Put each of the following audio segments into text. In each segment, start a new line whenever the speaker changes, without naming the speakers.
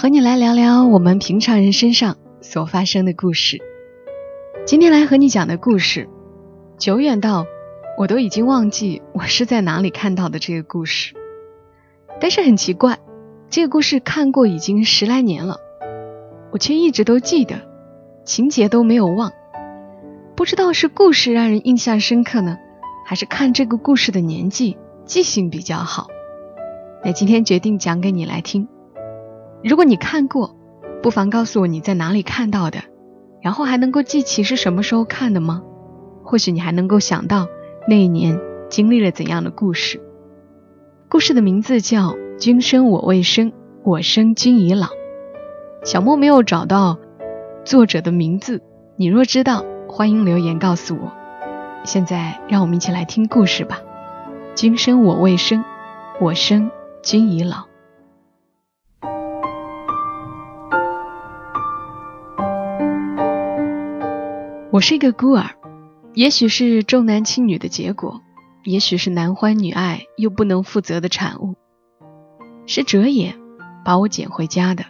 和你来聊聊我们平常人身上所发生的故事。今天来和你讲的故事，久远到我都已经忘记我是在哪里看到的这个故事，但是很奇怪，这个故事看过已经十来年了，我却一直都记得，情节都没有忘。不知道是故事让人印象深刻呢，还是看这个故事的年纪记性比较好。那今天决定讲给你来听。如果你看过，不妨告诉我你在哪里看到的，然后还能够记起是什么时候看的吗？或许你还能够想到那一年经历了怎样的故事。故事的名字叫《君生我未生，我生君已老》。小莫没有找到作者的名字，你若知道。欢迎留言告诉我。现在让我们一起来听故事吧。君生我未生，我生君已老。我是一个孤儿，也许是重男轻女的结果，也许是男欢女爱又不能负责的产物。是哲野把我捡回家的。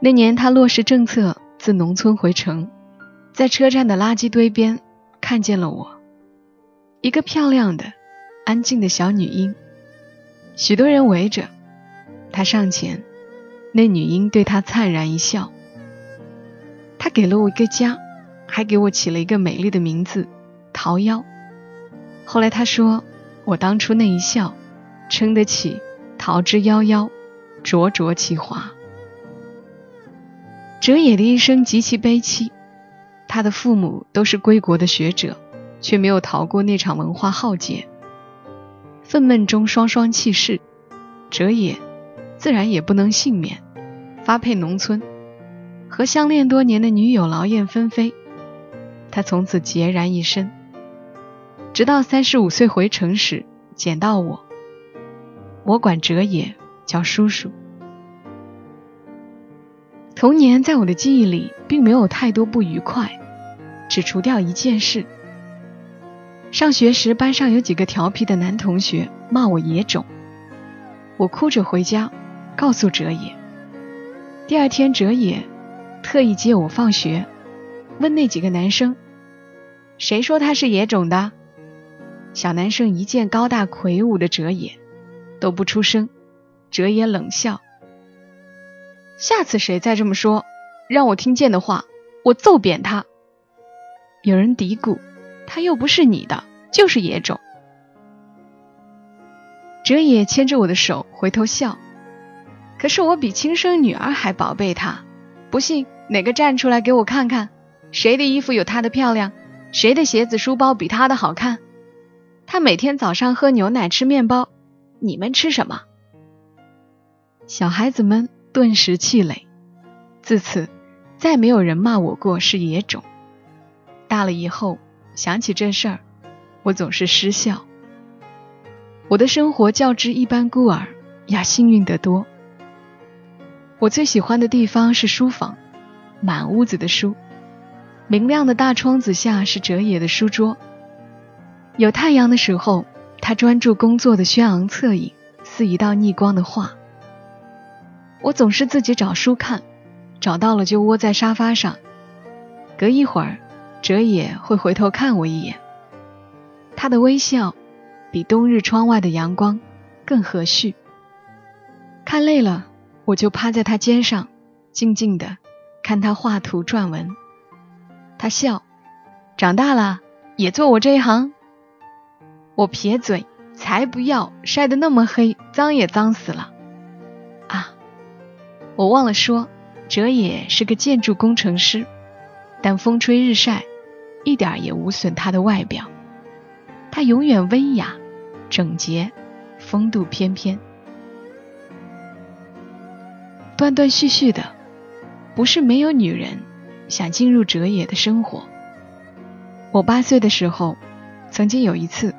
那年他落实政策，自农村回城。在车站的垃圾堆边，看见了我，一个漂亮的、安静的小女婴。许多人围着，他上前，那女婴对他灿然一笑。她给了我一个家，还给我起了一个美丽的名字——桃夭。后来他说，我当初那一笑，撑得起“桃之夭夭，灼灼其华”。哲野的一生极其悲戚。他的父母都是归国的学者，却没有逃过那场文化浩劫。愤懑中双双弃世，哲野自然也不能幸免，发配农村，和相恋多年的女友劳燕分飞。他从此孑然一身，直到三十五岁回城时捡到我，我管哲野叫叔叔。童年在我的记忆里并没有太多不愉快。只除掉一件事。上学时，班上有几个调皮的男同学骂我野种，我哭着回家，告诉哲野。第二天，哲野特意接我放学，问那几个男生：“谁说他是野种的？”小男生一见高大魁梧的哲野，都不出声。哲野冷笑：“下次谁再这么说，让我听见的话，我揍扁他。”有人嘀咕：“他又不是你的，就是野种。”哲野牵着我的手回头笑，可是我比亲生女儿还宝贝他。不信，哪个站出来给我看看，谁的衣服有他的漂亮，谁的鞋子书包比他的好看？他每天早上喝牛奶吃面包，你们吃什么？小孩子们顿时气馁，自此再没有人骂我过是野种。大了以后想起这事儿，我总是失笑。我的生活较之一般孤儿要幸运得多。我最喜欢的地方是书房，满屋子的书，明亮的大窗子下是哲野的书桌。有太阳的时候，他专注工作的轩昂侧影似一道逆光的画。我总是自己找书看，找到了就窝在沙发上，隔一会儿。哲野会回头看我一眼，他的微笑比冬日窗外的阳光更和煦。看累了，我就趴在他肩上，静静的看他画图撰文。他笑，长大了也做我这一行。我撇嘴，才不要，晒得那么黑，脏也脏死了。啊，我忘了说，哲野是个建筑工程师，但风吹日晒。一点也无损他的外表，他永远温雅、整洁、风度翩翩。断断续续的，不是没有女人想进入哲野的生活。我八岁的时候，曾经有一次，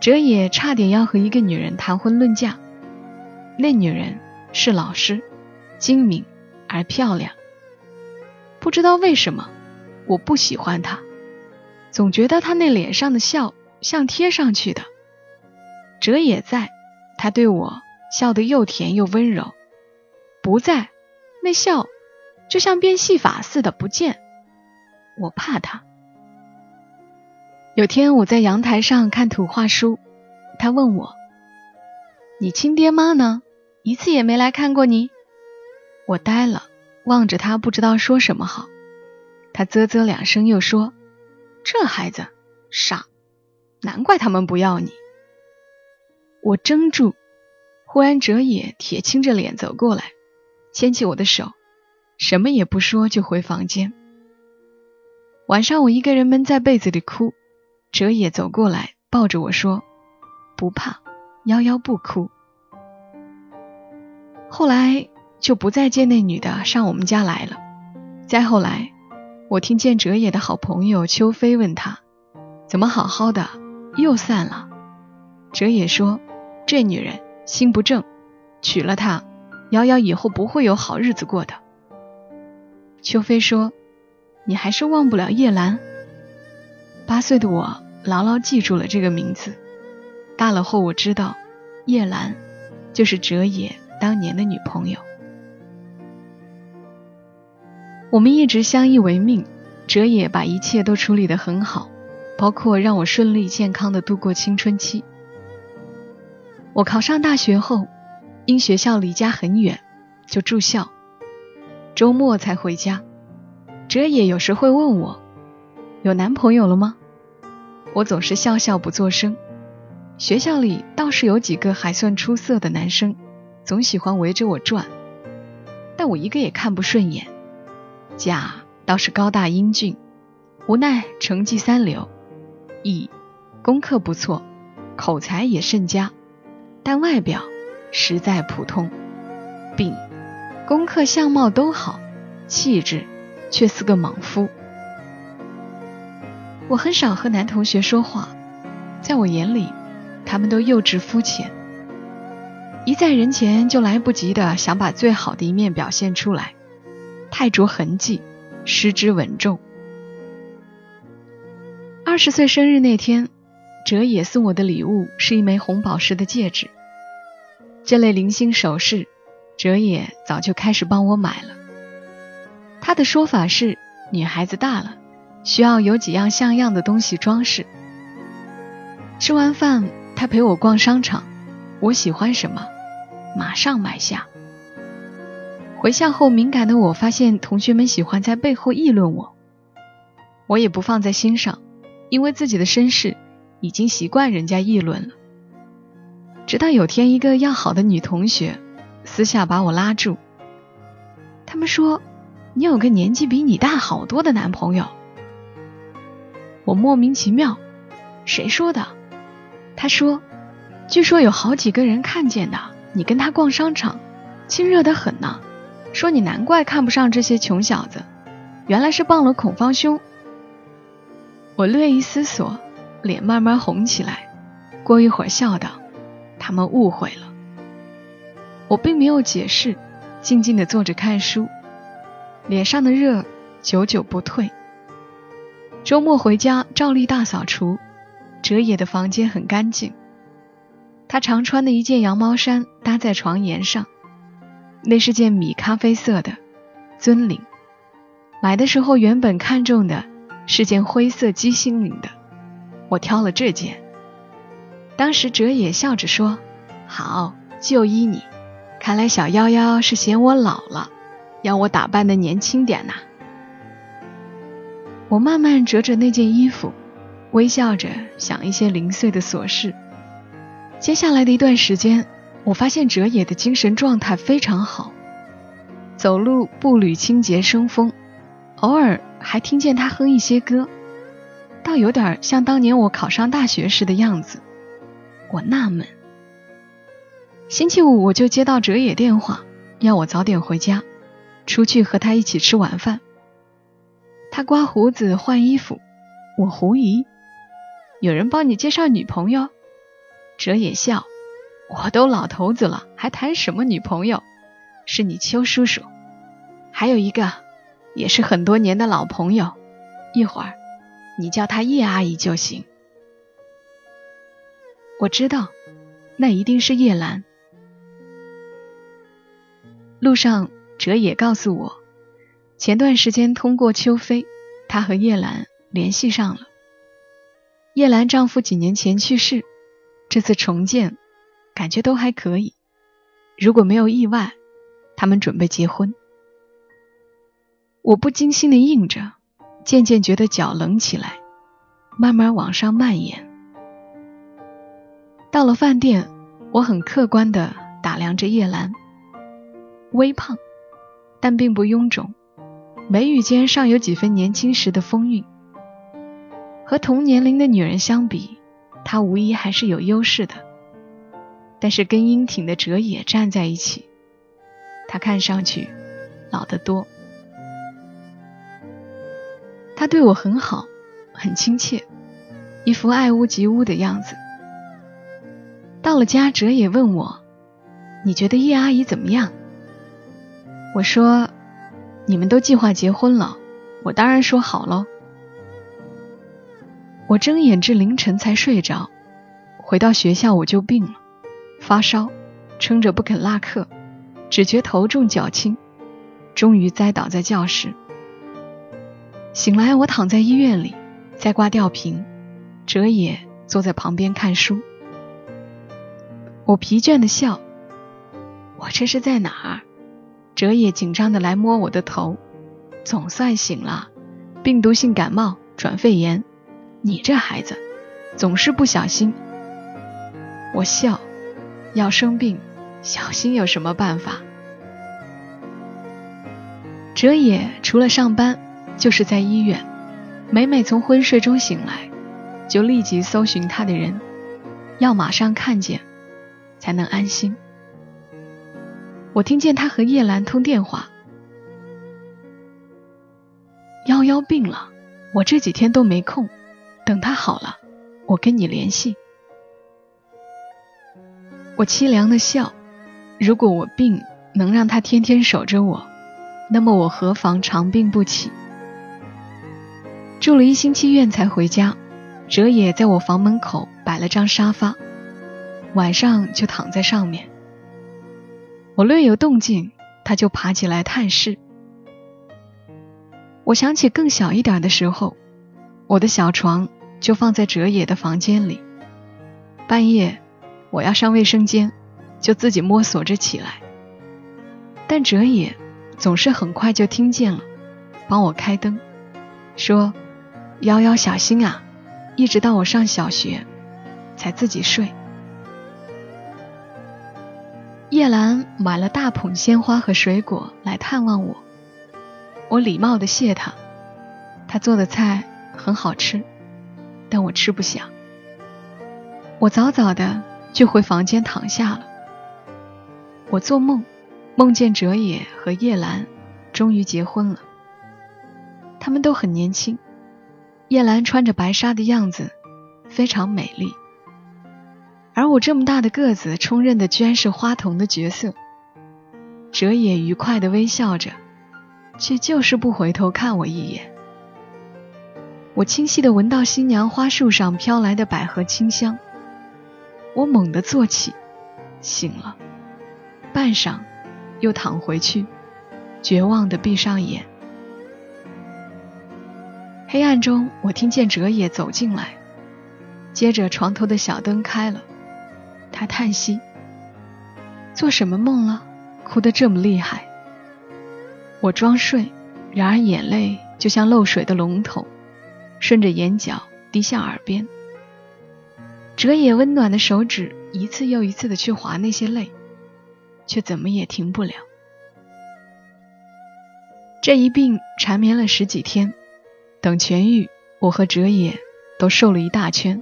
哲野差点要和一个女人谈婚论嫁。那女人是老师，精明而漂亮。不知道为什么，我不喜欢她，总觉得她那脸上的笑像贴上去的。哲野在，他对我笑得又甜又温柔；不在，那笑就像变戏法似的不见。我怕他。有天我在阳台上看图画书，他问我：“你亲爹妈呢？一次也没来看过你。”我呆了，望着他，不知道说什么好。他啧啧两声，又说：“这孩子傻，难怪他们不要你。”我怔住，忽然哲野铁青着脸走过来，牵起我的手，什么也不说就回房间。晚上我一个人闷在被子里哭。哲野走过来，抱着我说：“不怕，夭夭不哭。”后来就不再见那女的上我们家来了。再后来，我听见哲野的好朋友秋飞问他：“怎么好好的又散了？”哲野说：“这女人心不正，娶了她，夭夭以后不会有好日子过的。”邱飞说：“你还是忘不了叶兰。”八岁的我。牢牢记住了这个名字。大了后，我知道叶兰就是哲野当年的女朋友。我们一直相依为命，哲野把一切都处理得很好，包括让我顺利健康的度过青春期。我考上大学后，因学校离家很远，就住校，周末才回家。哲野有时会问我，有男朋友了吗？我总是笑笑不作声。学校里倒是有几个还算出色的男生，总喜欢围着我转，但我一个也看不顺眼。甲倒是高大英俊，无奈成绩三流；乙功课不错，口才也甚佳，但外表实在普通；功课相貌都好，气质却似个莽夫。我很少和男同学说话，在我眼里，他们都幼稚肤浅，一在人前就来不及的想把最好的一面表现出来，太着痕迹，失之稳重。二十岁生日那天，哲野送我的礼物是一枚红宝石的戒指，这类零星首饰，哲野早就开始帮我买了。他的说法是，女孩子大了。需要有几样像样的东西装饰。吃完饭，他陪我逛商场，我喜欢什么，马上买下。回校后，敏感的我发现同学们喜欢在背后议论我，我也不放在心上，因为自己的身世已经习惯人家议论了。直到有天，一个要好的女同学私下把我拉住，他们说：“你有个年纪比你大好多的男朋友。”我莫名其妙，谁说的？他说，据说有好几个人看见的，你跟他逛商场，亲热的很呢。说你难怪看不上这些穷小子，原来是傍了孔方兄。我略一思索，脸慢慢红起来，过一会儿笑道：“他们误会了。”我并没有解释，静静的坐着看书，脸上的热久久不退。周末回家，照例大扫除。哲野的房间很干净。他常穿的一件羊毛衫搭在床沿上，那是件米咖啡色的尊领。买的时候原本看中的是件灰色鸡心领的，我挑了这件。当时哲野笑着说：“好，就依你。看来小夭夭是嫌我老了，要我打扮的年轻点呐。”我慢慢折着那件衣服，微笑着想一些零碎的琐事。接下来的一段时间，我发现哲野的精神状态非常好，走路步履清洁生风，偶尔还听见他哼一些歌，倒有点像当年我考上大学时的样子。我纳闷。星期五我就接到哲野电话，要我早点回家。出去和他一起吃晚饭。他刮胡子换衣服，我狐疑：有人帮你介绍女朋友？哲野笑：我都老头子了，还谈什么女朋友？是你邱叔叔，还有一个也是很多年的老朋友，一会儿你叫她叶阿姨就行。我知道，那一定是叶兰。路上，哲也告诉我，前段时间通过秋飞，他和叶兰联系上了。叶兰丈夫几年前去世，这次重建，感觉都还可以。如果没有意外，他们准备结婚。我不经心的应着，渐渐觉得脚冷起来，慢慢往上蔓延。到了饭店，我很客观的打量着叶兰，微胖，但并不臃肿，眉宇间尚有几分年轻时的风韵。和同年龄的女人相比，她无疑还是有优势的。但是跟英挺的哲野站在一起，她看上去老得多。他对我很好，很亲切，一副爱屋及乌的样子。到了家，哲野问我：“你觉得叶阿姨怎么样？”我说：“你们都计划结婚了，我当然说好喽。”我睁眼至凌晨才睡着，回到学校我就病了，发烧，撑着不肯落课，只觉头重脚轻，终于栽倒在教室。醒来，我躺在医院里，在挂吊瓶，哲野坐在旁边看书。我疲倦的笑，我这是在哪儿？哲也紧张的来摸我的头，总算醒了。病毒性感冒转肺炎，你这孩子总是不小心。我笑，要生病，小心有什么办法？哲野除了上班，就是在医院。每每从昏睡中醒来，就立即搜寻他的人，要马上看见。才能安心。我听见他和叶兰通电话，幺幺病了，我这几天都没空，等他好了，我跟你联系。我凄凉的笑，如果我病能让他天天守着我，那么我何妨长病不起？住了一星期院才回家，哲也在我房门口摆了张沙发。晚上就躺在上面，我略有动静，他就爬起来探视。我想起更小一点的时候，我的小床就放在哲野的房间里。半夜我要上卫生间，就自己摸索着起来，但哲野总是很快就听见了，帮我开灯，说：“幺幺小心啊！”一直到我上小学，才自己睡。叶兰买了大捧鲜花和水果来探望我，我礼貌的谢她。她做的菜很好吃，但我吃不下。我早早的就回房间躺下了。我做梦，梦见哲野和叶兰终于结婚了。他们都很年轻，叶兰穿着白纱的样子非常美丽。而我这么大的个子，充任的居然是花童的角色。哲也愉快的微笑着，却就是不回头看我一眼。我清晰的闻到新娘花树上飘来的百合清香，我猛地坐起，醒了，半晌，又躺回去，绝望的闭上眼。黑暗中，我听见哲也走进来，接着床头的小灯开了。他叹息：“做什么梦了？哭得这么厉害。”我装睡，然而眼泪就像漏水的龙头，顺着眼角滴向耳边。哲野温暖的手指一次又一次的去划那些泪，却怎么也停不了。这一病缠绵了十几天，等痊愈，我和哲野都瘦了一大圈。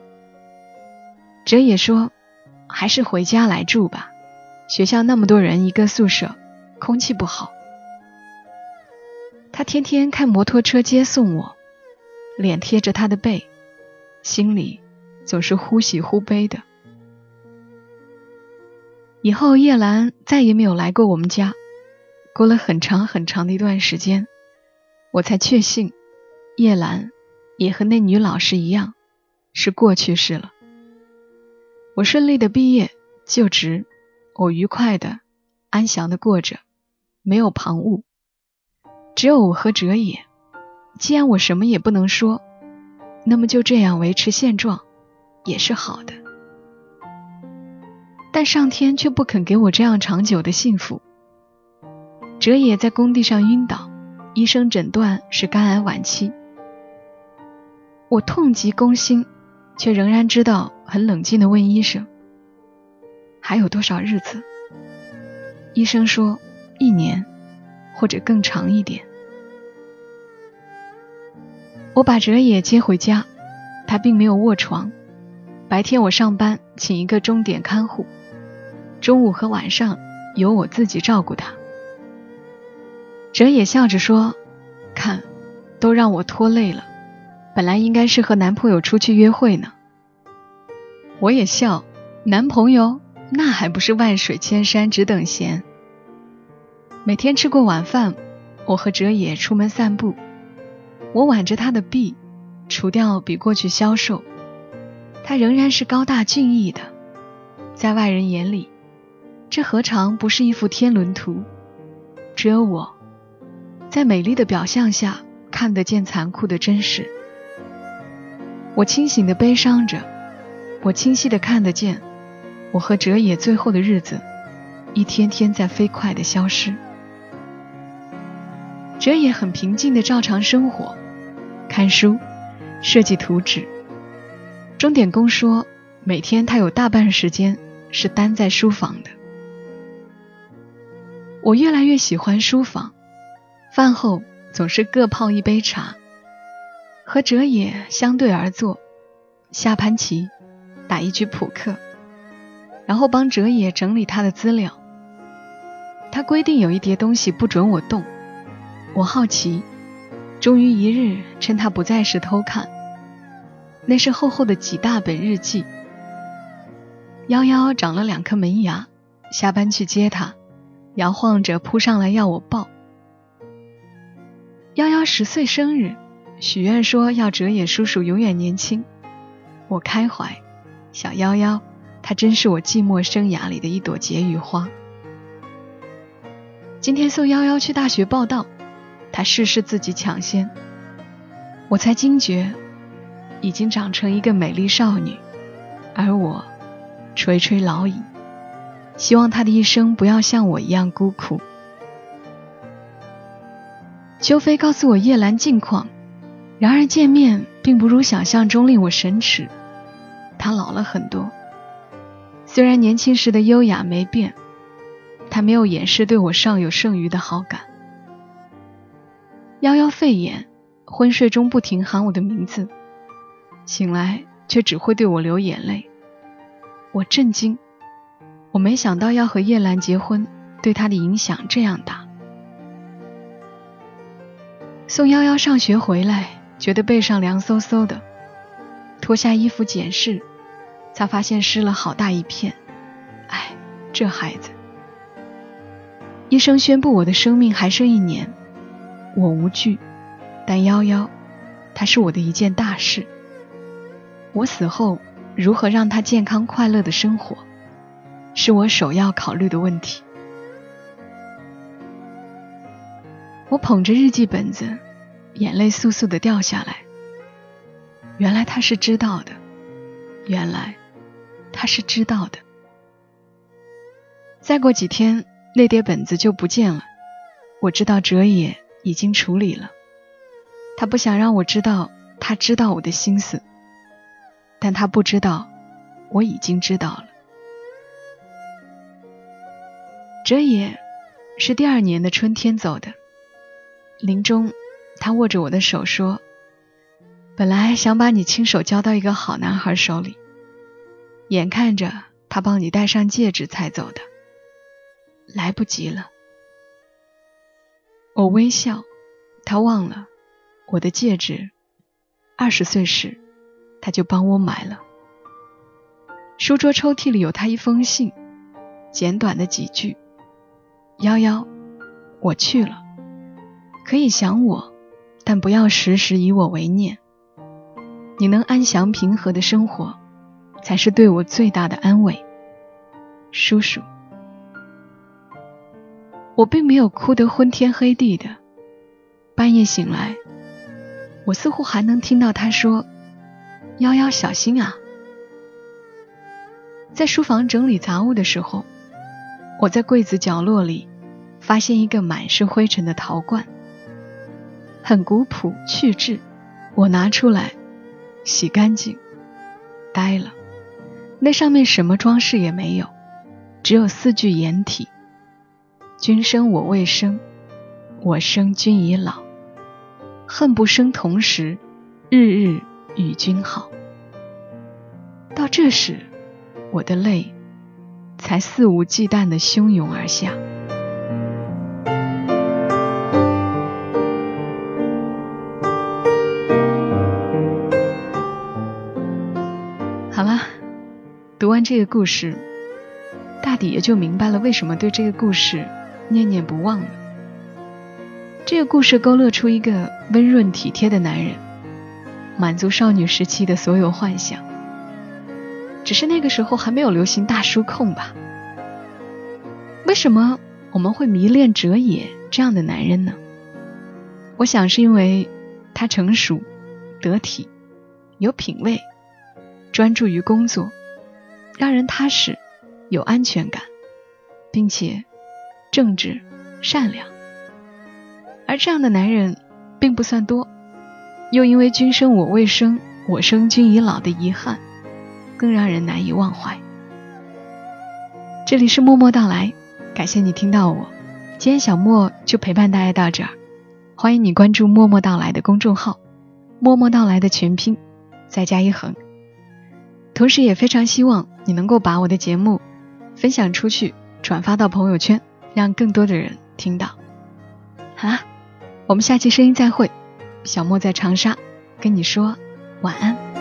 哲野说。还是回家来住吧，学校那么多人一个宿舍，空气不好。他天天开摩托车接送我，脸贴着他的背，心里总是忽喜忽悲的。以后叶兰再也没有来过我们家。过了很长很长的一段时间，我才确信，叶兰也和那女老师一样，是过去式了。我顺利的毕业就职，我愉快的、安详的过着，没有旁骛。只有我和哲野。既然我什么也不能说，那么就这样维持现状，也是好的。但上天却不肯给我这样长久的幸福。哲野在工地上晕倒，医生诊断是肝癌晚期。我痛极攻心，却仍然知道，很冷静的问医生：“还有多少日子？”医生说：“一年，或者更长一点。”我把哲野接回家，他并没有卧床。白天我上班，请一个钟点看护，中午和晚上由我自己照顾他。哲野笑着说：“看，都让我拖累了。本来应该是和男朋友出去约会呢。”我也笑，男朋友那还不是万水千山只等闲。每天吃过晚饭，我和哲野出门散步，我挽着他的臂，除掉比过去消瘦，他仍然是高大俊逸的。在外人眼里，这何尝不是一幅天伦图？只有我。在美丽的表象下，看得见残酷的真实。我清醒的悲伤着，我清晰的看得见，我和哲野最后的日子，一天天在飞快的消失。哲野很平静的照常生活，看书，设计图纸。钟点工说，每天他有大半时间是待在书房的。我越来越喜欢书房。饭后总是各泡一杯茶，和哲野相对而坐，下盘棋，打一局扑克，然后帮哲野整理他的资料。他规定有一叠东西不准我动，我好奇，终于一日趁他不在时偷看，那是厚厚的几大本日记。夭夭长了两颗门牙，下班去接他，摇晃着扑上来要我抱。夭夭十岁生日，许愿说要折野叔叔永远年轻。我开怀，小夭夭，她真是我寂寞生涯里的一朵解语花。今天送夭夭去大学报道，她事事自己抢先，我才惊觉，已经长成一个美丽少女，而我垂垂老矣。希望她的一生不要像我一样孤苦。秋飞告诉我叶兰近况，然而见面并不如想象中令我神驰。他老了很多，虽然年轻时的优雅没变，他没有掩饰对我尚有剩余的好感。夭夭肺炎，昏睡中不停喊我的名字，醒来却只会对我流眼泪。我震惊，我没想到要和叶兰结婚，对她的影响这样大。送夭夭上学回来，觉得背上凉飕飕的，脱下衣服检视，才发现湿了好大一片。哎，这孩子！医生宣布我的生命还剩一年，我无惧，但夭夭，它是我的一件大事。我死后如何让他健康快乐的生活，是我首要考虑的问题。我捧着日记本子，眼泪簌簌的掉下来。原来他是知道的，原来他是知道的。再过几天，那叠本子就不见了。我知道哲野已经处理了，他不想让我知道他知道我的心思，但他不知道我已经知道了。哲野是第二年的春天走的。临终，他握着我的手说：“本来想把你亲手交到一个好男孩手里，眼看着他帮你戴上戒指才走的，来不及了。”我微笑，他忘了我的戒指，二十岁时他就帮我买了。书桌抽屉里有他一封信，简短的几句：“幺幺，我去了，可以想我，但不要时时以我为念。你能安详平和的生活，才是对我最大的安慰。”叔叔，我并没有哭得昏天黑地的。半夜醒来，我似乎还能听到他说：“幺幺，小心啊！”在书房整理杂物的时候，我在柜子角落里发现一个满是灰尘的陶罐，很古朴趣致。我拿出来洗干净，呆了。那上面什么装饰也没有，只有四句掩体：“君生我未生，我生君已老。恨不生同时，日日与君好。”到这时。我的泪才肆无忌惮的汹涌而下。读完这个故事，大抵也就明白了为什么对这个故事念念不忘了。这个故事勾勒出一个温润体贴的男人，满足少女时期的所有幻想。只是那个时候还没有流行大叔控吧？为什么我们会迷恋哲野这样的男人呢？我想是因为他成熟、得体、有品味、专注于工作，让人踏实、有安全感，并且正直、善良。而这样的男人并不算多，又因为“君生我未生，我生君已老”的遗憾。更让人难以忘怀。这里是默默到来，感谢你听到我。今天小莫就陪伴大家到这儿，欢迎你关注“默默到来”的公众号，“默默到来”的全拼再加一横。同时也非常希望你能够把我的节目分享出去，转发到朋友圈，让更多的人听到。好啦，我们下期声音再会。小莫在长沙跟你说晚安。